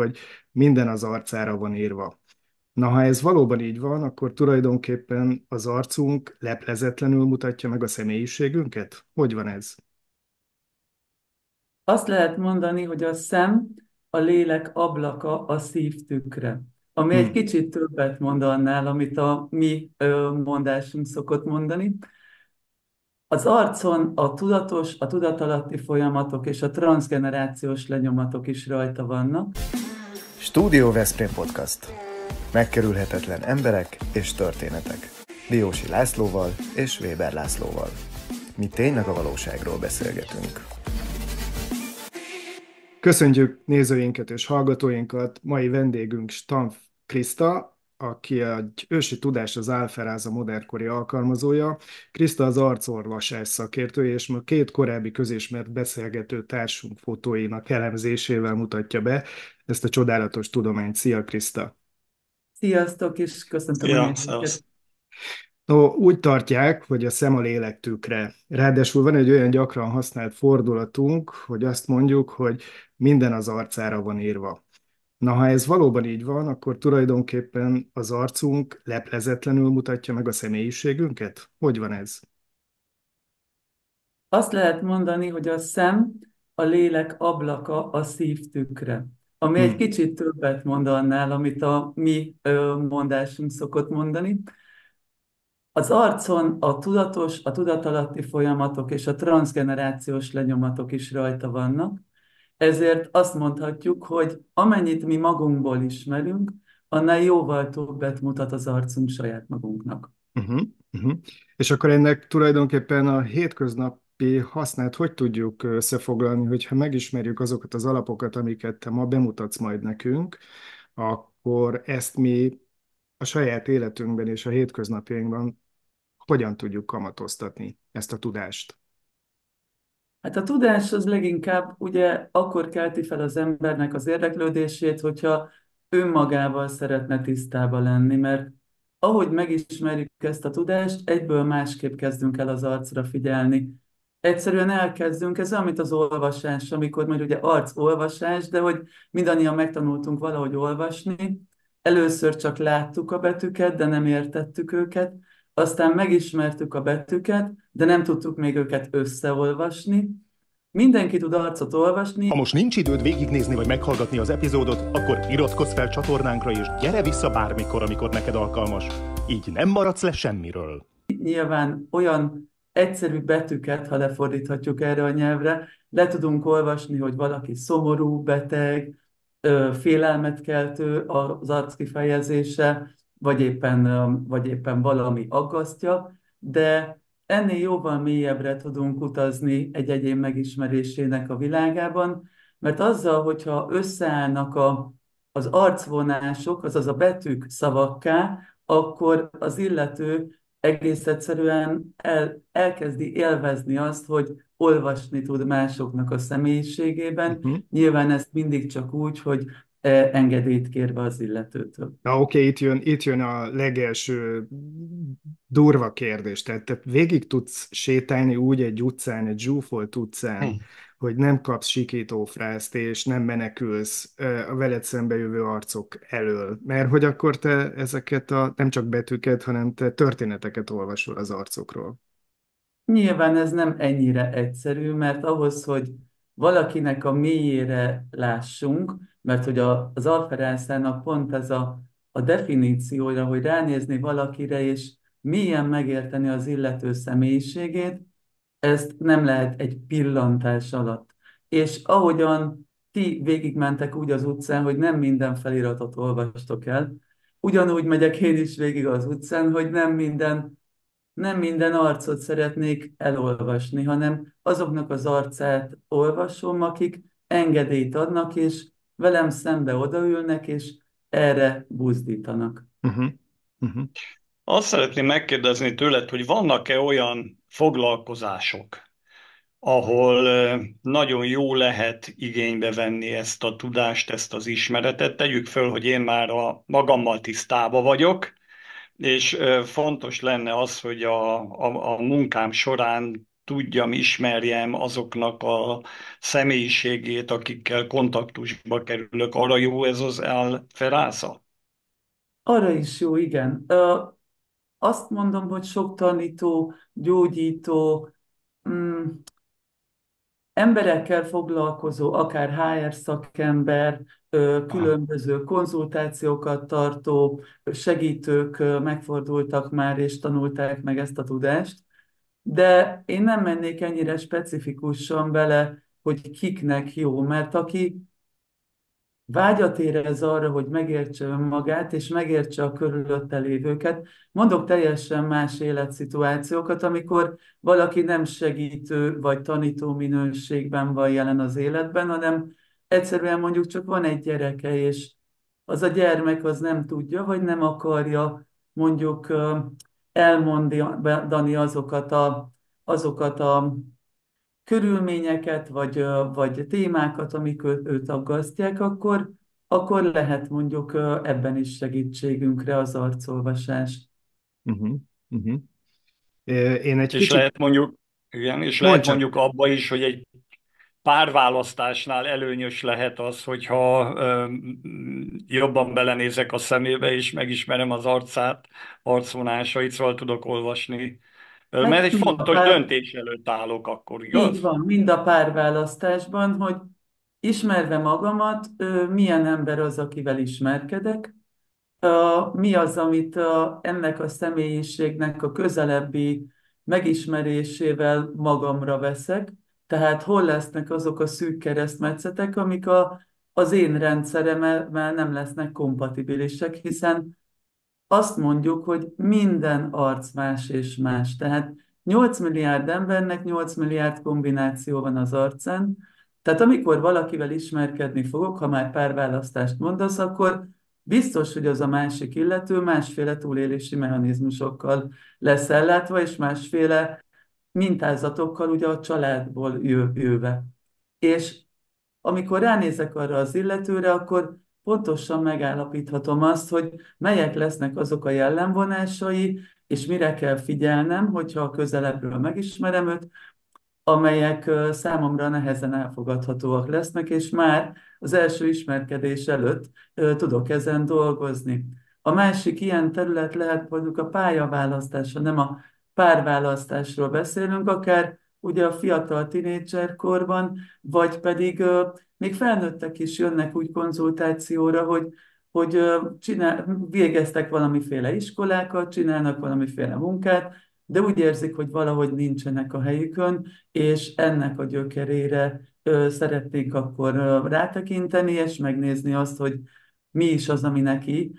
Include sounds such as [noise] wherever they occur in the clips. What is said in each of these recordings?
hogy minden az arcára van írva. Na, ha ez valóban így van, akkor tulajdonképpen az arcunk leplezetlenül mutatja meg a személyiségünket? Hogy van ez? Azt lehet mondani, hogy a szem a lélek ablaka a szív tükre, ami egy Hmm. kicsit többet mond annál, amit a mi mondásunk szokott mondani. Az arcon a tudatos, a tudatalatti folyamatok és a transgenerációs lenyomatok is rajta vannak. Stúdió Veszprém Podcast. Megkerülhetetlen emberek és történetek. Diósi Lászlóval és Weber Lászlóval. Mi tényleg a valóságról beszélgetünk. Köszöntjük nézőinket és hallgatóinkat. Mai vendégünk Stamf Kriszta, aki egy ősi tudás az Álferáza modernkori alkalmazója. Kriszta az arcorvasás szakértője, és ma két korábbi közismert beszélgető társunk fotóinak elemzésével mutatja be ezt a csodálatos tudományt. Szia, Kriszta! Sziasztok, és köszöntöm a Ja, szevasz. No, úgy tartják, hogy a szem a lélek tükre. Ráadásul van egy olyan gyakran használt fordulatunk, hogy azt mondjuk, hogy minden az arcára van írva. Na, ha ez valóban így van, akkor tulajdonképpen az arcunk leplezetlenül mutatja meg a személyiségünket? Hogy van ez? Azt lehet mondani, hogy a szem a lélek ablaka a szív tükre, ami egy Hmm. kicsit többet mond annál, amit a mi mondásunk szokott mondani. Az arcon a tudatos, a tudatalatti folyamatok és a transgenerációs lenyomatok is rajta vannak. Ezért azt mondhatjuk, hogy amennyit mi magunkból ismerünk, annál jóval többet mutat az arcunk saját magunknak. Uh-huh, uh-huh. És akkor ennek tulajdonképpen a hétköznapi hasznát hogy tudjuk összefoglalni, hogyha megismerjük azokat az alapokat, amiket te ma bemutatsz majd nekünk, akkor ezt mi a saját életünkben és a hétköznapjainkban hogyan tudjuk kamatoztatni ezt a tudást? Hát a tudás az leginkább ugye akkor kelti fel az embernek az érdeklődését, hogyha önmagával szeretne tisztába lenni, mert ahogy megismerjük ezt a tudást, egyből másképp kezdünk el az arcra figyelni. Egyszerűen elkezdünk, ez amit az olvasás, amikor majd ugye arcolvasás, de hogy mindannyian megtanultunk valahogy olvasni, először csak láttuk a betűket, de nem értettük őket, aztán megismertük a betűket, de nem tudtuk még őket összeolvasni. Mindenki tud arcot olvasni. Ha most nincs időd végignézni vagy meghallgatni az epizódot, akkor iratkozz fel csatornánkra és gyere vissza bármikor, amikor neked alkalmas. Így nem maradsz le semmiről. Nyilván olyan egyszerű betűket, ha lefordíthatjuk erre a nyelvre, le tudunk olvasni, hogy valaki szomorú, beteg, félelmet keltő az arc kifejezése, vagy éppen, ö, vagy éppen valami aggasztja, de ennél jóval mélyebbre tudunk utazni egy egyén megismerésének a világában, mert azzal, hogyha összeállnak a, az arcvonások, azaz a betűk szavakká, akkor az illető egész egyszerűen el, elkezdi élvezni azt, hogy olvasni tud másoknak a személyiségében. Uh-huh. Nyilván ezt mindig csak úgy, hogy engedélyt kérve az illetőtől. Na oké, okay, itt jön, itt jön a legelső durva kérdés. Tehát te végig tudsz sétálni úgy egy utcán, egy zsúfolt utcán, Hm. hogy nem kapsz sikítófrászt, és nem menekülsz ö, a veled szembe jövő arcok elől. Mert hogy akkor te ezeket a nem csak betűket, hanem te történeteket olvasol az arcokról. Nyilván ez nem ennyire egyszerű, mert ahhoz, hogy valakinek a mélyére lássunk, mert hogy a, az alferászának pont ez a, a definíciója, hogy ránézni valakire és mélyen megérteni az illető személyiségét, ezt nem lehet egy pillantás alatt. És ahogyan ti végigmentek úgy az utcán, hogy nem minden feliratot olvastok el, ugyanúgy megyek én is végig az utcán, hogy nem minden nem minden arcot szeretnék elolvasni, hanem azoknak az arcát olvasom, akik engedélyt adnak, és velem szembe odaülnek, és erre buzdítanak. Uh-huh. Uh-huh. Azt szeretném megkérdezni tőled, hogy vannak-e olyan foglalkozások, ahol nagyon jó lehet igénybe venni ezt a tudást, ezt az ismeretet. Tegyük föl, hogy én már a magammal tisztába vagyok, és fontos lenne az, hogy a, a, a munkám során tudjam, ismerjem azoknak a személyiségét, akikkel kontaktusba kerülök. Arra jó ez az elferáza? Arra is jó, igen. Azt mondom, hogy sok tanító, gyógyító, mm, emberekkel foglalkozó, akár HR szakember, különböző konzultációkat tartó segítők megfordultak már és tanulták meg ezt a tudást, de én nem mennék ennyire specifikusan bele, hogy kiknek jó, mert aki vágyat érez arra, hogy megértse önmagát, és megértse a körülötte lévőket. Mondok teljesen más életszituációkat, amikor valaki nem segítő vagy tanító minőségben van jelen az életben, hanem egyszerűen mondjuk csak van egy gyereke, és az a gyermek az nem tudja, vagy nem akarja mondjuk elmondani azokat a, azokat a körülményeket, vagy, vagy témákat, amik őt aggasztják, akkor, akkor lehet mondjuk ebben is segítségünkre az arcolvasás. Uh-huh, uh-huh. Én egy és kicsit... lehet mondjuk, igen, és lehet mondjuk abba is, hogy egy párválasztásnál előnyös lehet az, hogyha ö, jobban belenézek a szemébe, és megismerem az arcát, arcvonásait, szóval tudok olvasni Mert egy fontos pár... döntés előtt állok akkor, igaz? Így van, mind a párválasztásban, hogy ismerve magamat, milyen ember az, akivel ismerkedek, mi az, amit ennek a személyiségnek a közelebbi megismerésével magamra veszek, tehát hol lesznek azok a szűk keresztmetszetek, amik a, az én rendszeremmel nem lesznek kompatibilisek, hiszen azt mondjuk, hogy minden arc más és más. Tehát 8 milliárd embernek 8 milliárd kombináció van az arcán, tehát amikor valakivel ismerkedni fogok, ha már párválasztást mondasz, akkor biztos, hogy az a másik illető másféle túlélési mechanizmusokkal lesz ellátva, és másféle mintázatokkal ugye a családból jöve. És amikor ránézek arra az illetőre, akkor pontosan megállapíthatom azt, hogy melyek lesznek azok a jellemvonásai, és mire kell figyelnem, hogyha közelebbről megismerem őt, amelyek számomra nehezen elfogadhatóak lesznek, és már az első ismerkedés előtt tudok ezen dolgozni. A másik ilyen terület lehet mondjuk a pályaválasztása, nem a párválasztásról beszélünk, akár ugye a fiatal tinédzserkorban, vagy pedig még felnőttek is jönnek úgy konzultációra, hogy, hogy csinál, végeztek valamiféle iskolákat, csinálnak valamiféle munkát, de úgy érzik, hogy valahogy nincsenek a helyükön, és ennek a gyökerére szeretnék akkor rátekinteni, és megnézni azt, hogy mi is az, ami neki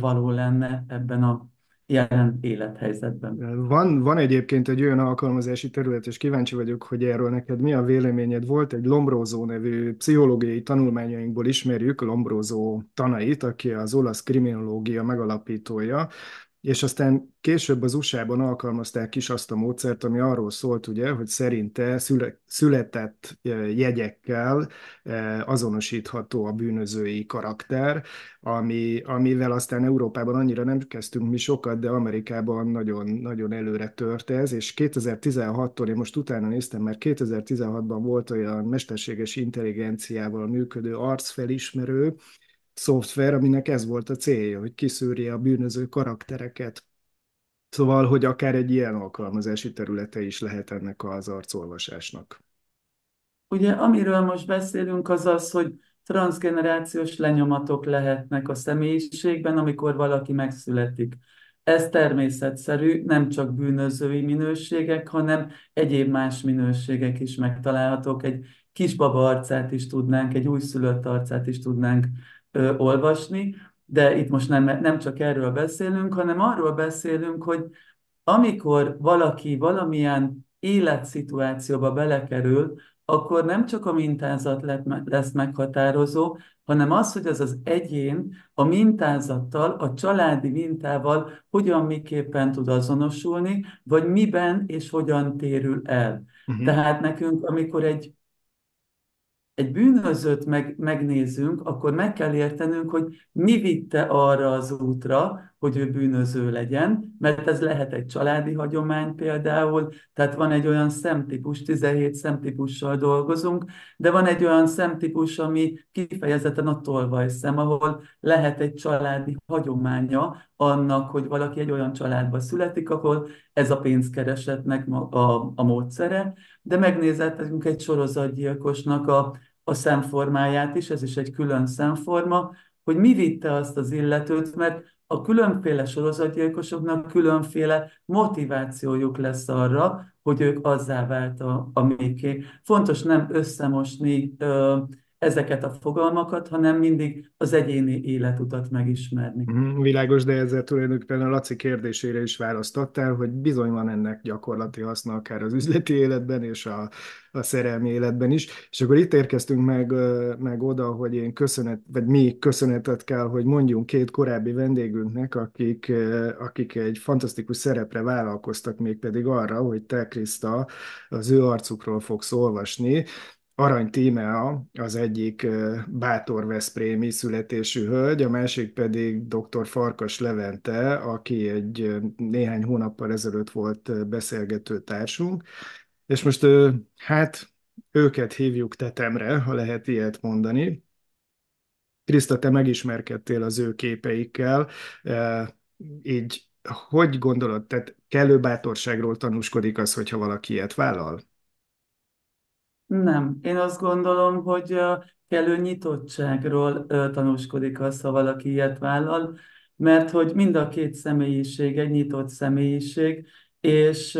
való lenne ebben a jelen élethelyzetben. Van, van egyébként egy olyan alkalmazási terület, és kíváncsi vagyok, hogy erről neked mi a véleményed. Volt egy Lombroso nevű pszichológiai tanulmányainkból ismerjük Lombroso tanait, aki az olasz kriminológia megalapítója, és aztán később az USA-ban alkalmazták is azt a módszert, ami arról szólt, ugye, hogy szerinte született jegyekkel azonosítható a bűnözői karakter, ami, amivel aztán Európában annyira nem kezdtünk mi sokat, de Amerikában nagyon, nagyon előre tört ez, és 2016-tól, én most utána néztem, mert 2016-ban volt olyan mesterséges intelligenciával működő arcfelismerő, szoftver, aminek ez volt a célja, hogy kiszűrje a bűnöző karaktereket. Szóval, hogy akár egy ilyen alkalmazási területe is lehet ennek az arcolvasásnak. Ugye, amiről most beszélünk, az az, hogy transgenerációs lenyomatok lehetnek a személyiségben, amikor valaki megszületik. Ez természetszerű, nem csak bűnözői minőségek, hanem egyéb más minőségek is megtalálhatók. Egy kisbaba arcát is tudnánk, egy újszülött arcát is tudnánk ö, olvasni, de itt most nem, nem csak erről beszélünk, hanem arról beszélünk, hogy amikor valaki valamilyen életszituációba belekerül, akkor nem csak a mintázat lesz meghatározó, hanem az, hogy az az egyén a mintázattal, a családi mintával hogyan, miképpen tud azonosulni, vagy miben és hogyan térül el. Uh-huh. Tehát nekünk, amikor egy egy bűnözőt meg, megnézünk, akkor meg kell értenünk, hogy mi vitte arra az útra, hogy ő bűnöző legyen, mert ez lehet egy családi hagyomány például, tehát van egy olyan szemtípus, 17 szemtípussal dolgozunk, de van egy olyan szemtípus, ami kifejezetten a tolvajszem, ahol lehet egy családi hagyománya annak, hogy valaki egy olyan családba születik, ahol ez a pénzkeresetnek a, a, a módszere, de megnézettünk egy sorozatgyilkosnak a, a szemformáját is, ez is egy külön szemforma, hogy mi vitte azt az illetőt, mert a különféle sorozatgyilkosoknak különféle motivációjuk lesz arra, hogy ők azzá vált, a, amiké. Fontos nem összemosni ö, ezeket a fogalmakat, hanem mindig az egyéni életutat megismerni. Mm, világos, de ezzel tulajdonképpen a Laci kérdésére is választottál, hogy bizony van ennek gyakorlati haszna akár az üzleti életben és a, a szerelmi életben is. És akkor itt érkeztünk meg, meg oda, hogy én köszönet, vagy mi köszönetet kell, hogy mondjunk két korábbi vendégünknek, akik, akik egy fantasztikus szerepre vállalkoztak, mégpedig arra, hogy te, Kriszta, az ő arcukról fogsz olvasni, Arany Tímea az egyik bátor Veszprémi születésű hölgy, a másik pedig dr. Farkas Levente, aki egy néhány hónappal ezelőtt volt beszélgető társunk, és most hát őket hívjuk tetemre, ha lehet ilyet mondani. Kriszta, te megismerkedtél az ő képeikkel, így hogy gondolod, tehát kellő bátorságról tanúskodik az, hogyha valaki ilyet vállal? Nem. Én azt gondolom, hogy kellő nyitottságról tanúskodik az, ha valaki ilyet vállal, mert hogy mind a két személyiség egy nyitott személyiség, és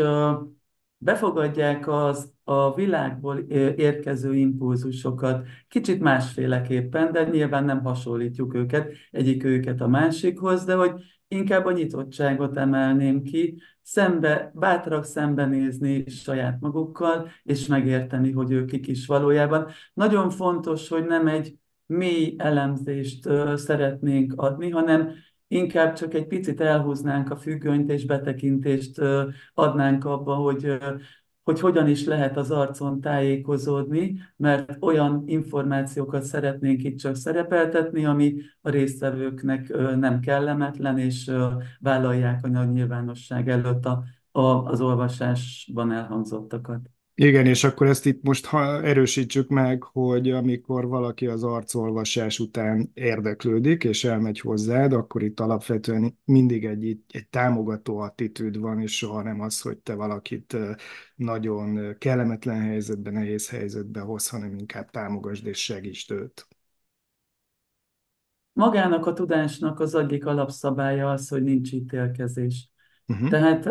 befogadják az a világból érkező impulzusokat, kicsit másféleképpen, de nyilván nem hasonlítjuk őket, egyik őket a másikhoz, de hogy inkább a nyitottságot emelném ki, szembe, bátrak szembenézni saját magukkal, és megérteni, hogy ők kik is valójában. Nagyon fontos, hogy nem egy mély elemzést szeretnénk adni, hanem inkább csak egy picit elhúznánk a függönyt, és betekintést adnánk abba, hogy hogy hogyan is lehet az arcon tájékozódni, mert olyan információkat szeretnénk itt csak szerepeltetni, ami a résztvevőknek nem kellemetlen, és vállalják a nagy nyilvánosság előtt a, a, az olvasásban elhangzottakat. Igen, és akkor ezt itt most ha erősítsük meg, hogy amikor valaki az arcolvasás után érdeklődik, és elmegy hozzád, akkor itt alapvetően mindig egy, egy támogató attitűd van, és soha nem az, hogy te valakit nagyon kellemetlen helyzetben, nehéz helyzetbe hoz, hanem inkább támogasd és segítsd őt. Magának a tudásnak az egyik alapszabálya az, hogy nincs ítélkezés. Uh-huh. Tehát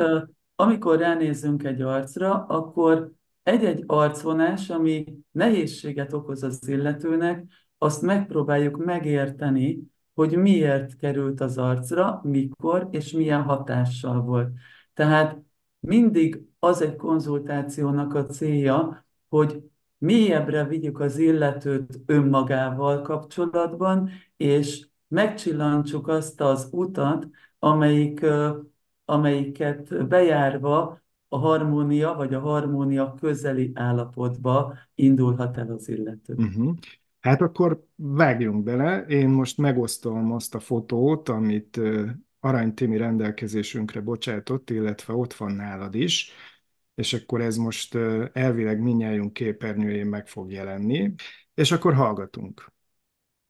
amikor ránézünk egy arcra, akkor egy-egy arcvonás, ami nehézséget okoz az illetőnek, azt megpróbáljuk megérteni, hogy miért került az arcra, mikor és milyen hatással volt. Tehát mindig az egy konzultációnak a célja, hogy mélyebbre vigyük az illetőt önmagával kapcsolatban, és megcsillantsuk azt az utat, amelyik, amelyiket bejárva a harmónia vagy a harmónia közeli állapotba indulhat el az illető. Uh-huh. Hát akkor vágjunk bele. Én most megosztom azt a fotót, amit Arany Timi rendelkezésünkre bocsátott, illetve ott van nálad is, és akkor ez most elvileg minnyájunk képernyőjén meg fog jelenni, és akkor hallgatunk.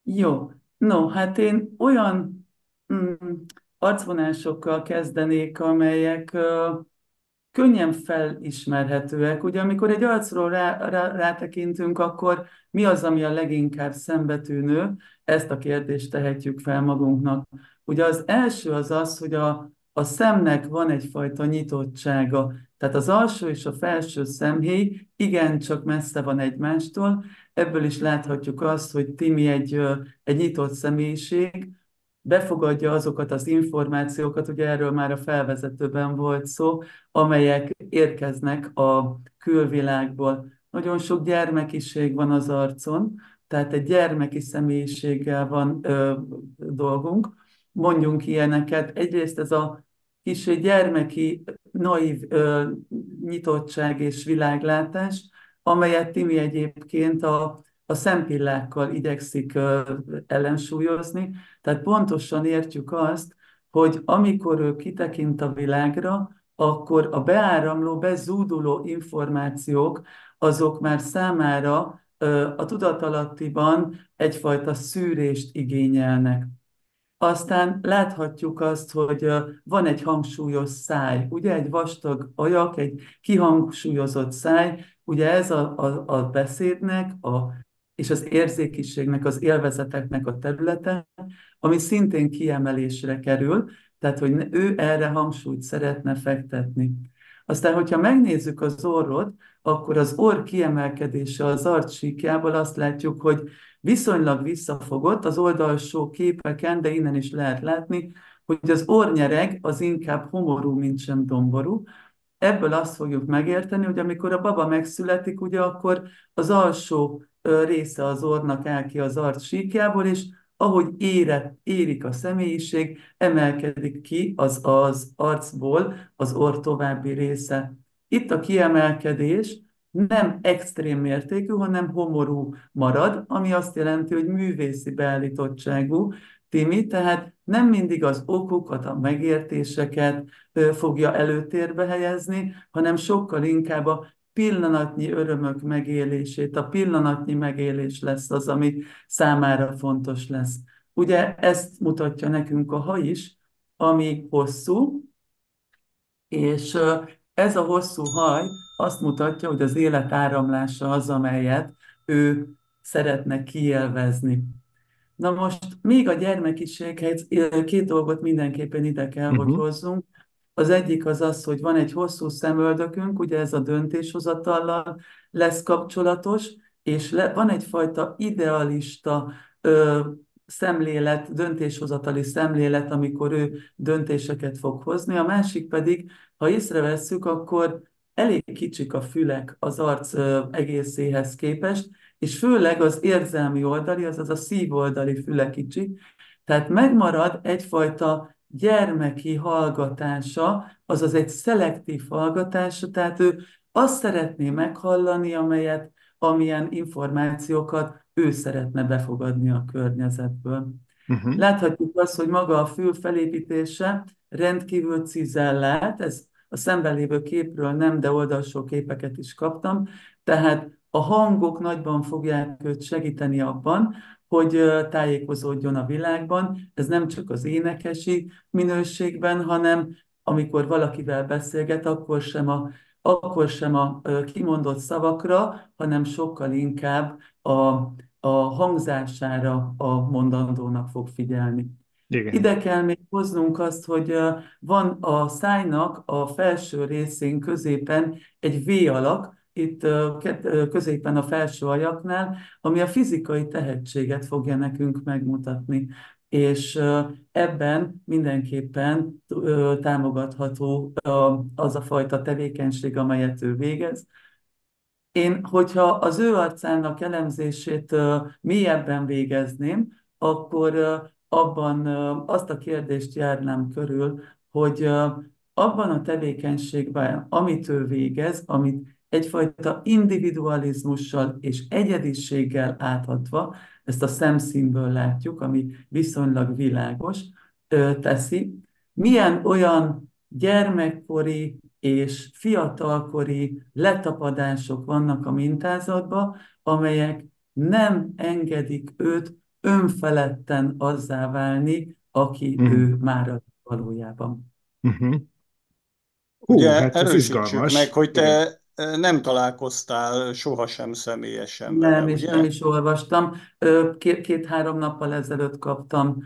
Jó. No, hát én olyan mm, arcvonásokkal kezdenék, amelyek uh, könnyen felismerhetőek. Ugye amikor egy arcról rá, rá, rátekintünk, akkor mi az, ami a leginkább szembetűnő? Ezt a kérdést tehetjük fel magunknak. Ugye az első az az, hogy a, a szemnek van egyfajta nyitottsága. Tehát az alsó és a felső szemhéj igencsak messze van egymástól. Ebből is láthatjuk azt, hogy Timi egy, egy nyitott személyiség, befogadja azokat az információkat, ugye erről már a felvezetőben volt szó, amelyek érkeznek a külvilágból. Nagyon sok gyermekiség van az arcon, tehát egy gyermeki személyiséggel van ö, dolgunk. Mondjunk ilyeneket. Egyrészt ez a kis gyermeki, naív ö, nyitottság és világlátás, amelyet Timi egyébként a a szempillákkal igyekszik ellensúlyozni. Tehát pontosan értjük azt, hogy amikor ő kitekint a világra, akkor a beáramló, bezúduló információk, azok már számára a tudatalattiban egyfajta szűrést igényelnek. Aztán láthatjuk azt, hogy van egy hangsúlyos száj, ugye egy vastag ajak, egy kihangsúlyozott száj, ugye ez a, a, a beszédnek a, és az érzékiségnek, az élvezeteknek a területe, ami szintén kiemelésre kerül, tehát hogy ő erre hangsúlyt szeretne fektetni. Aztán, hogyha megnézzük az orrot, akkor az orr kiemelkedése az arcsíkjából azt látjuk, hogy viszonylag visszafogott az oldalsó képeken, de innen is lehet látni, hogy az ornyereg az inkább homorú, mint sem domború. Ebből azt fogjuk megérteni, hogy amikor a baba megszületik, ugye akkor az alsó része az orrnak áll ki az arc síkjából, és ahogy ére, érik a személyiség, emelkedik ki az, az arcból az orr további része. Itt a kiemelkedés nem extrém mértékű, hanem homorú marad, ami azt jelenti, hogy művészi beállítottságú, Timi, tehát nem mindig az okokat, a megértéseket fogja előtérbe helyezni, hanem sokkal inkább a pillanatnyi örömök megélését, a pillanatnyi megélés lesz az, ami számára fontos lesz. Ugye ezt mutatja nekünk a ha is, ami hosszú, és ez a hosszú haj azt mutatja, hogy az élet áramlása az, amelyet ő szeretne kielvezni. Na most még a gyermekiséghez két dolgot mindenképpen ide kell, uh-huh. hogy mhm. hozzunk. Az egyik az az, hogy van egy hosszú szemöldökünk, ugye ez a döntéshozatallal lesz kapcsolatos, és le, van egyfajta idealista ö, szemlélet, döntéshozatali szemlélet, amikor ő döntéseket fog hozni. A másik pedig, ha észrevesszük, akkor elég kicsik a fülek az arc egészéhez képest, és főleg az érzelmi oldali, azaz a szívoldali füle kicsi, tehát megmarad egyfajta gyermeki hallgatása, azaz egy szelektív hallgatása, tehát ő azt szeretné meghallani, amelyet, amilyen információkat ő szeretne befogadni a környezetből. Uh-huh. Láthatjuk azt, hogy maga a fül felépítése rendkívül cizellált, ez a szemben lévő képről nem, de oldalsó képeket is kaptam, tehát a hangok nagyban fogják őt segíteni abban, hogy tájékozódjon a világban. Ez nem csak az énekesi minőségben, hanem amikor valakivel beszélget, akkor sem a, akkor sem a kimondott szavakra, hanem sokkal inkább a, a hangzására a mondandónak fog figyelni. Igen. Ide kell még hoznunk azt, hogy van a szájnak a felső részén középen egy V alak, itt középen a felső ajaknál, ami a fizikai tehetséget fogja nekünk megmutatni. És ebben mindenképpen támogatható az a fajta tevékenység, amelyet ő végez. Én, hogyha az ő arcának elemzését mélyebben végezném, akkor abban azt a kérdést járnám körül, hogy abban a tevékenységben, amit ő végez, amit egyfajta individualizmussal és egyediséggel áthatva, ezt a szemszínből látjuk, ami viszonylag világos, teszi, milyen olyan gyermekkori és fiatalkori letapadások vannak a mintázatban, amelyek nem engedik őt önfeledten azzá válni, aki uh-huh. ő már valójában. Uh-huh. Hú, Ugye hát erősítsük meg, hogy te nem találkoztál sohasem személyesen Nem, vele, és ugye? nem is olvastam. Két-három nappal ezelőtt kaptam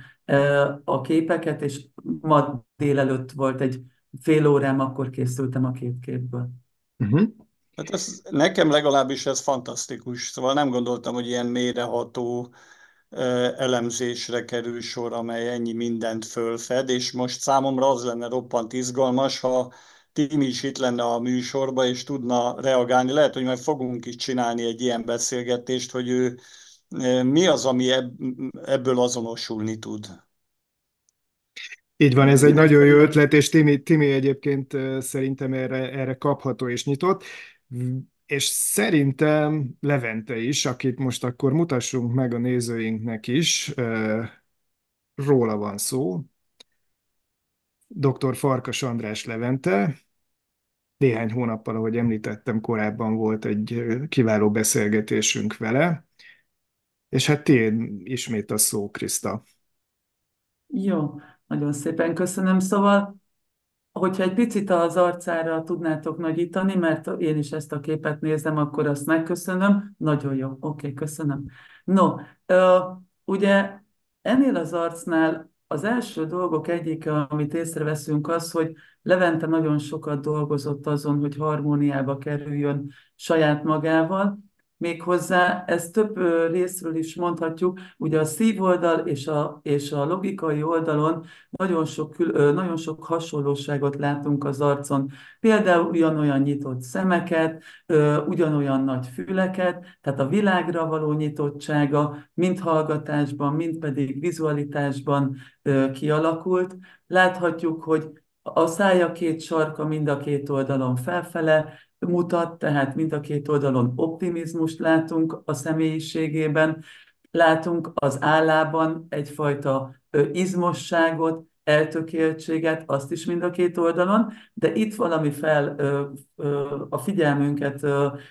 a képeket, és ma délelőtt volt egy fél órám, akkor készültem a két képből. Uh-huh. Hát ez, nekem legalábbis ez fantasztikus, szóval nem gondoltam, hogy ilyen méreható elemzésre kerül sor, amely ennyi mindent fölfed, és most számomra az lenne roppant izgalmas, ha Timi is itt lenne a műsorba, és tudna reagálni. Lehet, hogy majd fogunk is csinálni egy ilyen beszélgetést, hogy ő mi az, ami ebből azonosulni tud. Így van, ez egy nagyon jó ötlet, és Timi, Timi egyébként szerintem erre, erre kapható és nyitott. és szerintem Levente is, akit most akkor mutassunk meg a nézőinknek is, róla van szó. Dr. Farkas András Levente, néhány hónappal, ahogy említettem, korábban volt egy kiváló beszélgetésünk vele, és hát tiéd ismét a szó, Kriszta. Jó, nagyon szépen köszönöm. Szóval Hogyha egy picit az arcára tudnátok nagyítani, mert én is ezt a képet nézem, akkor azt megköszönöm. Nagyon jó, oké, köszönöm. No, ugye ennél az arcnál az első dolgok egyike, amit észreveszünk az, hogy Levente nagyon sokat dolgozott azon, hogy harmóniába kerüljön saját magával, Méghozzá ezt több részről is mondhatjuk, ugye a szívoldal és a, és a logikai oldalon nagyon sok, nagyon sok hasonlóságot látunk az arcon. Például ugyanolyan nyitott szemeket, ugyanolyan nagy füleket, tehát a világra való nyitottsága mind hallgatásban, mind pedig vizualitásban kialakult. Láthatjuk, hogy a szája két sarka mind a két oldalon felfele, mutat, tehát mind a két oldalon optimizmust látunk a személyiségében, látunk az állában egyfajta izmosságot, eltökéltséget, azt is mind a két oldalon, de itt valami fel, a figyelmünket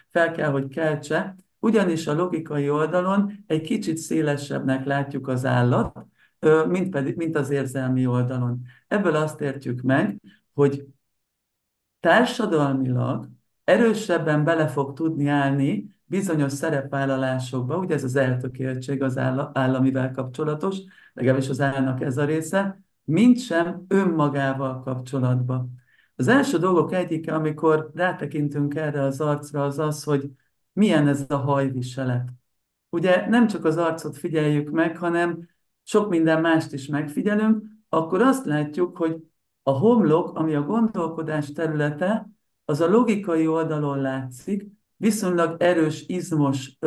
fel kell, hogy keltse, ugyanis a logikai oldalon egy kicsit szélesebbnek látjuk az állat, mint, pedig, mint az érzelmi oldalon. Ebből azt értjük meg, hogy társadalmilag erősebben bele fog tudni állni bizonyos szerepvállalásokba, ugye ez az eltökéltség az államivel kapcsolatos, legalábbis az állnak ez a része, mint sem önmagával kapcsolatban. Az első dolgok egyike, amikor rátekintünk erre az arcra, az az, hogy milyen ez a hajviselet. Ugye nem csak az arcot figyeljük meg, hanem sok minden mást is megfigyelünk, akkor azt látjuk, hogy a homlok, ami a gondolkodás területe, az a logikai oldalon látszik, viszonylag erős, izmos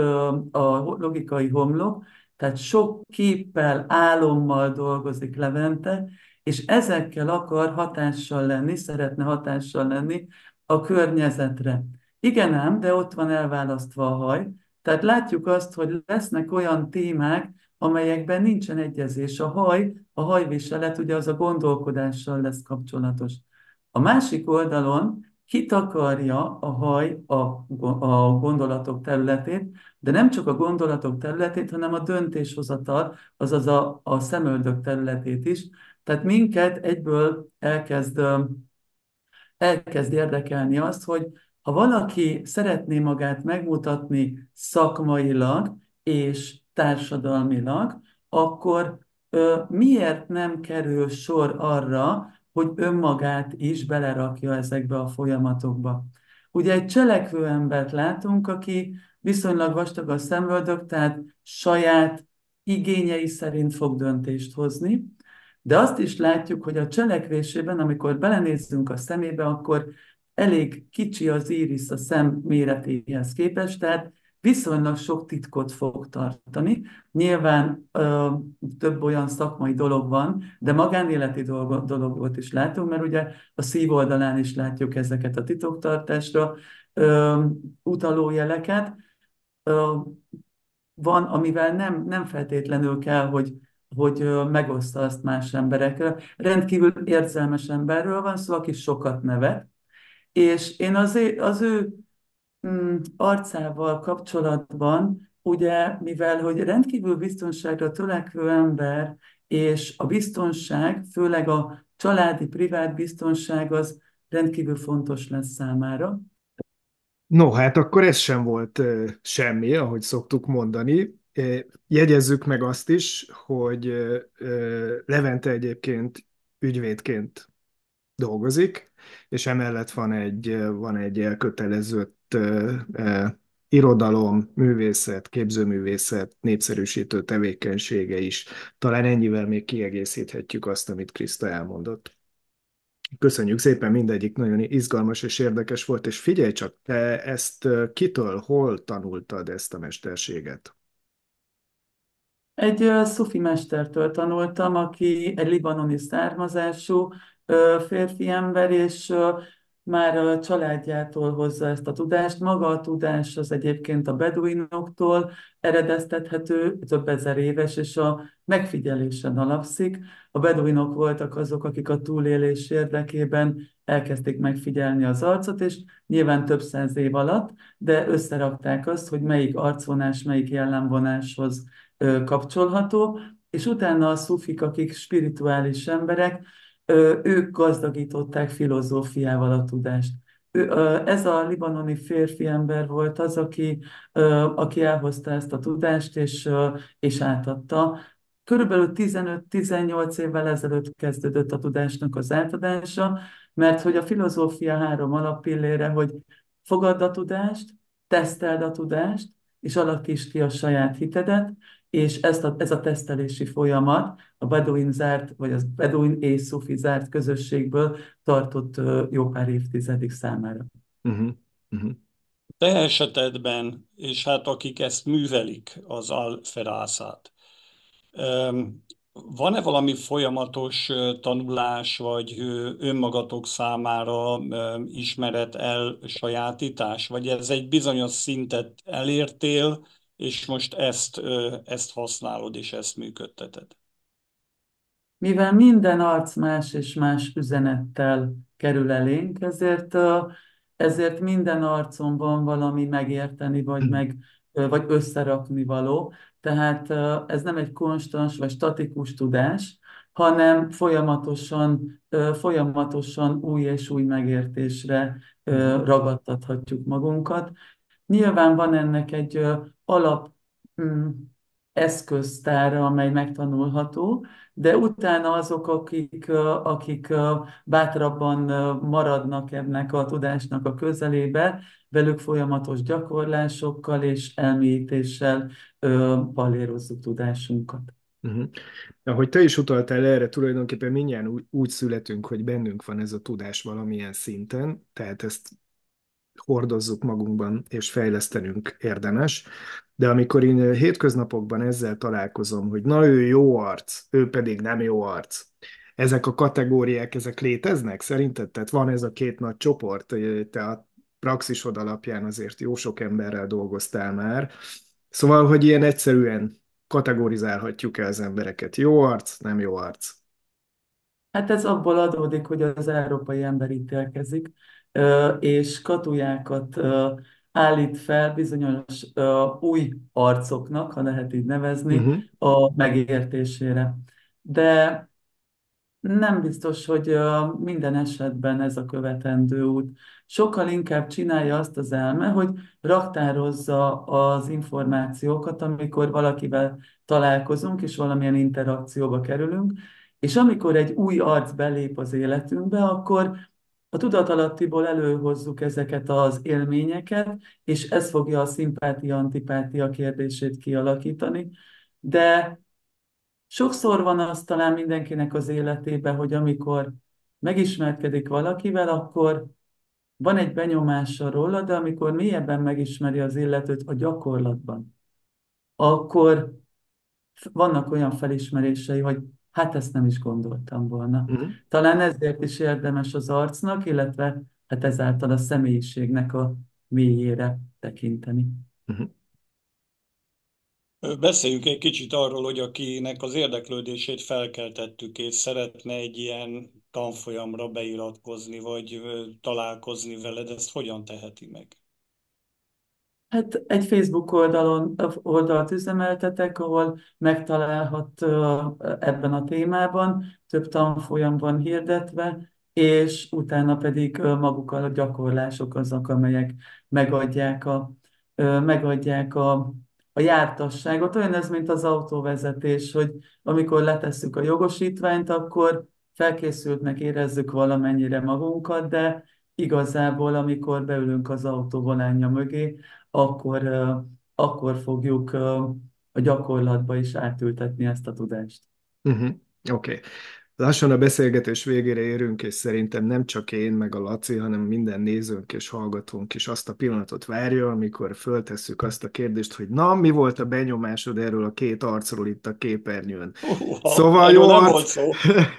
a logikai homlok, tehát sok képpel, álommal dolgozik Levente, és ezekkel akar hatással lenni, szeretne hatással lenni a környezetre. Igen ám, de ott van elválasztva a haj, tehát látjuk azt, hogy lesznek olyan témák, amelyekben nincsen egyezés. A haj, a hajviselet ugye az a gondolkodással lesz kapcsolatos. A másik oldalon kitakarja a haj a, a gondolatok területét, de nem csak a gondolatok területét, hanem a döntéshozatal, azaz a, a szemöldök területét is. Tehát minket egyből elkezd, elkezd érdekelni azt, hogy ha valaki szeretné magát megmutatni szakmailag és társadalmilag, akkor miért nem kerül sor arra, hogy önmagát is belerakja ezekbe a folyamatokba. Ugye egy cselekvő embert látunk, aki viszonylag vastag a szemöldök, tehát saját igényei szerint fog döntést hozni, de azt is látjuk, hogy a cselekvésében, amikor belenézzünk a szemébe, akkor elég kicsi az íris a szem méretéhez képest, tehát viszonylag sok titkot fog tartani. Nyilván ö, több olyan szakmai dolog van, de magánéleti dolog, dologot is látunk, mert ugye a szív oldalán is látjuk ezeket a titoktartásra ö, utaló jeleket. Ö, van, amivel nem, nem feltétlenül kell, hogy hogy megoszta azt más emberekre. Rendkívül érzelmes emberről van szó, aki sokat nevet, és én az, az ő arcával kapcsolatban, ugye, mivel hogy rendkívül biztonságra törekvő ember, és a biztonság, főleg a családi, privát biztonság az rendkívül fontos lesz számára. No, hát akkor ez sem volt uh, semmi, ahogy szoktuk mondani. Jegyezzük meg azt is, hogy uh, Levente egyébként ügyvédként dolgozik, és emellett van egy, van egy elkötelező irodalom, művészet, képzőművészet, népszerűsítő tevékenysége is. Talán ennyivel még kiegészíthetjük azt, amit Kriszta elmondott. Köszönjük szépen, mindegyik nagyon izgalmas és érdekes volt, és figyelj csak, te ezt kitől, hol tanultad ezt a mesterséget? Egy szufi mestertől tanultam, aki egy libanoni származású férfi ember, és már a családjától hozza ezt a tudást. Maga a tudás az egyébként a beduinoktól eredeztethető, több ezer éves, és a megfigyelésen alapszik. A beduinok voltak azok, akik a túlélés érdekében elkezdték megfigyelni az arcot, és nyilván több száz év alatt, de összerakták azt, hogy melyik arcvonás, melyik jellemvonáshoz kapcsolható, és utána a szufik, akik spirituális emberek, ők gazdagították filozófiával a tudást. Ez a libanoni férfi ember volt az, aki, aki elhozta ezt a tudást, és, és átadta. Körülbelül 15-18 évvel ezelőtt kezdődött a tudásnak az átadása, mert hogy a filozófia három alappillére, hogy fogadd a tudást, teszteld a tudást, és alakítsd ki a saját hitedet, és ezt a, ez a tesztelési folyamat a Beduin zárt, vagy az Beduin és Sufi zárt közösségből tartott jó pár évtizedig számára. Uh-huh. Uh-huh. Te esetedben, és hát akik ezt művelik, az alferászát, van-e valami folyamatos tanulás, vagy önmagatok számára ismeret elsajátítás, vagy ez egy bizonyos szintet elértél, és most ezt, ezt használod, és ezt működteted? Mivel minden arc más és más üzenettel kerül elénk, ezért, ezért minden arcon van valami megérteni, vagy, meg, vagy összerakni való. Tehát ez nem egy konstans vagy statikus tudás, hanem folyamatosan, folyamatosan új és új megértésre ragadtathatjuk magunkat. Nyilván van ennek egy alap mm, eszköztára, amely megtanulható, de utána azok, akik, akik bátrabban maradnak ennek a tudásnak a közelébe, velük folyamatos gyakorlásokkal és elmélyítéssel palérozzuk tudásunkat. Uh-huh. Ahogy te is utaltál erre, tulajdonképpen mindjárt úgy, úgy születünk, hogy bennünk van ez a tudás valamilyen szinten, tehát ezt hordozzuk magunkban, és fejlesztenünk érdemes. De amikor én hétköznapokban ezzel találkozom, hogy na ő jó arc, ő pedig nem jó arc, ezek a kategóriák, ezek léteznek szerinted? Tehát van ez a két nagy csoport, te a praxisod alapján azért jó sok emberrel dolgoztál már. Szóval, hogy ilyen egyszerűen kategorizálhatjuk el az embereket. Jó arc, nem jó arc. Hát ez abból adódik, hogy az európai ember ítélkezik, és katujákat állít fel bizonyos új arcoknak, ha lehet így nevezni, uh-huh. a megértésére. De nem biztos, hogy minden esetben ez a követendő út. Sokkal inkább csinálja azt az elme, hogy raktározza az információkat, amikor valakivel találkozunk, és valamilyen interakcióba kerülünk, és amikor egy új arc belép az életünkbe, akkor a tudatalattiból előhozzuk ezeket az élményeket, és ez fogja a szimpátia-antipátia kérdését kialakítani. De sokszor van az talán mindenkinek az életében, hogy amikor megismerkedik valakivel, akkor van egy benyomása róla, de amikor mélyebben megismeri az illetőt a gyakorlatban, akkor vannak olyan felismerései, hogy Hát ezt nem is gondoltam volna. Uh-huh. Talán ezért is érdemes az arcnak, illetve hát ezáltal a személyiségnek a mélyére tekinteni. Uh-huh. Beszéljünk egy kicsit arról, hogy akinek az érdeklődését felkeltettük, és szeretne egy ilyen tanfolyamra beiratkozni, vagy találkozni veled, ezt hogyan teheti meg? Hát egy Facebook oldalon, oldalt üzemeltetek, ahol megtalálhat ebben a témában, több tanfolyamban hirdetve, és utána pedig maguk a gyakorlások azok, amelyek megadják a, megadják a, a jártasságot. Olyan ez, mint az autóvezetés, hogy amikor letesszük a jogosítványt, akkor felkészültnek érezzük valamennyire magunkat, de igazából, amikor beülünk az autó volánja mögé, akkor, akkor fogjuk a gyakorlatba is átültetni ezt a tudást. Uh-huh. Oké. Okay. Lassan a beszélgetés végére érünk, és szerintem nem csak én, meg a Laci, hanem minden nézőnk és hallgatónk is azt a pillanatot várja, amikor föltesszük azt a kérdést, hogy na, mi volt a benyomásod erről a két arcról itt a képernyőn? Uh, szóval jó arc... szó.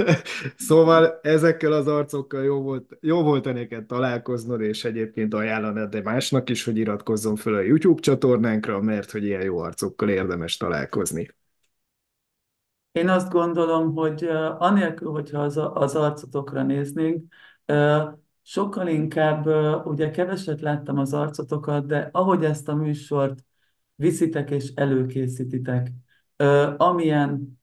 [laughs] szóval ezekkel az arcokkal jó volt, jó volt neked találkoznod, és egyébként ajánlanod de másnak is, hogy iratkozzon fel a YouTube csatornánkra, mert hogy ilyen jó arcokkal érdemes találkozni. Én azt gondolom, hogy anélkül, hogyha az, az arcotokra néznénk, sokkal inkább, ugye keveset láttam az arcotokat, de ahogy ezt a műsort viszitek és előkészítitek, amilyen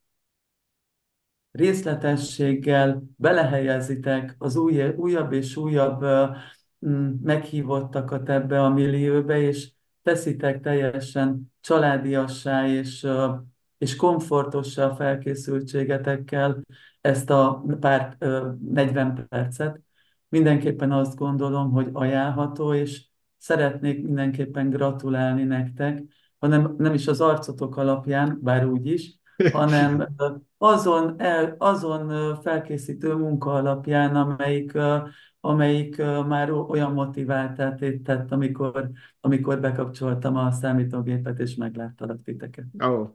részletességgel belehelyezitek az új, újabb és újabb meghívottakat ebbe a millióbe, és teszitek teljesen családiassá és és komfortossal felkészültségetekkel ezt a pár 40 percet. Mindenképpen azt gondolom, hogy ajánlható, és szeretnék mindenképpen gratulálni nektek, hanem nem is az arcotok alapján, bár úgy is, hanem azon, azon felkészítő munka alapján, amelyik, amelyik már olyan motiváltát tett, amikor, amikor bekapcsoltam a számítógépet, és megláttalak titeket. Oh,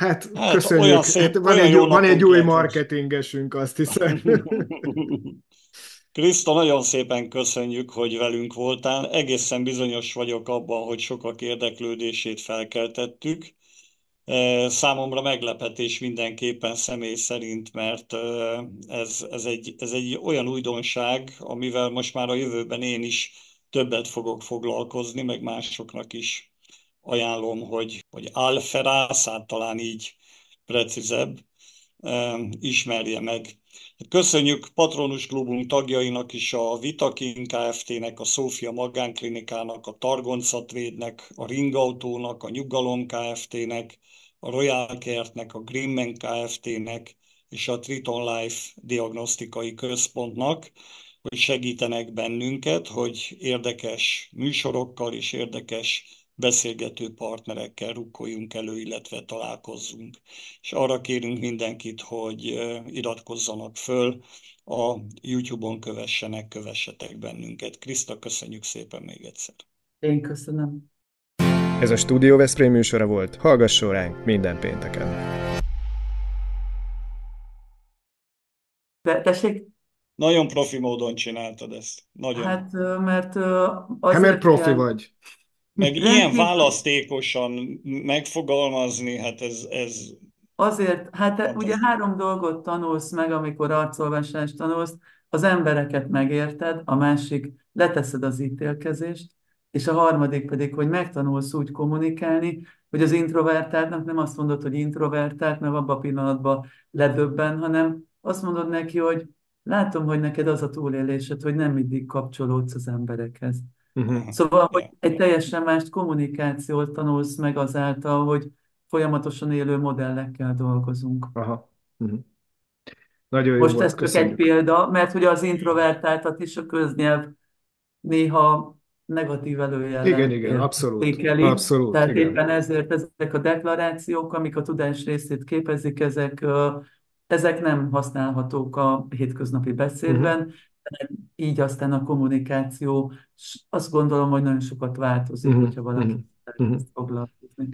Hát, hát köszönjük. Szép, hát van, egy, van egy új marketingesünk, azt hiszem. [laughs] Kriszta, nagyon szépen köszönjük, hogy velünk voltál. Egészen bizonyos vagyok abban, hogy sokak érdeklődését felkeltettük. E, számomra meglepetés mindenképpen személy szerint, mert e, ez, ez, egy, ez egy olyan újdonság, amivel most már a jövőben én is többet fogok foglalkozni, meg másoknak is ajánlom, hogy, hogy Alferászát talán így precízebb, ismerje meg. Köszönjük Patronus Klubunk tagjainak is, a Vitakin Kft-nek, a Szófia Magánklinikának, a Targoncatvédnek, a Ringautónak, a Nyugalom Kft-nek, a Royal Kertnek, a Grimmen Kft-nek és a Triton Life Diagnosztikai Központnak, hogy segítenek bennünket, hogy érdekes műsorokkal és érdekes beszélgető partnerekkel rukkoljunk elő, illetve találkozzunk. És arra kérünk mindenkit, hogy iratkozzanak föl, a YouTube-on kövessenek, kövessetek bennünket. Kriszta, köszönjük szépen még egyszer. Én köszönöm. Ez a Studio Veszprém műsora volt. Hallgasson ránk minden pénteken. De, tessék? Nagyon profi módon csináltad ezt. Nagyon. Hát, mert azért hát, mert profi kell... vagy. Meg ilyen választékosan megfogalmazni, hát ez, ez Azért, hát ugye három dolgot tanulsz meg, amikor arcolvasást tanulsz. Az embereket megérted, a másik leteszed az ítélkezést, és a harmadik pedig, hogy megtanulsz úgy kommunikálni, hogy az introvertáltnak nem azt mondod, hogy introvertált, mert abban a pillanatban ledöbben, hanem azt mondod neki, hogy látom, hogy neked az a túlélésed, hogy nem mindig kapcsolódsz az emberekhez. Uh-huh. Szóval, hogy egy teljesen más kommunikációt tanulsz meg azáltal, hogy folyamatosan élő modellekkel dolgozunk. Aha. Uh-huh. Nagyon jó Most volt, ez csak egy példa, mert hogy az introvertáltat is a köznyelv néha negatív előjellel Igen, igen, abszolút. Ékeli. abszolút Tehát igen. éppen ezért ezek a deklarációk, amik a tudás részét képezik, ezek, ezek nem használhatók a hétköznapi beszédben, uh-huh így aztán a kommunikáció, azt gondolom, hogy nagyon sokat változik, uh-huh. hogyha valaki uh-huh. ezt foglalkozni.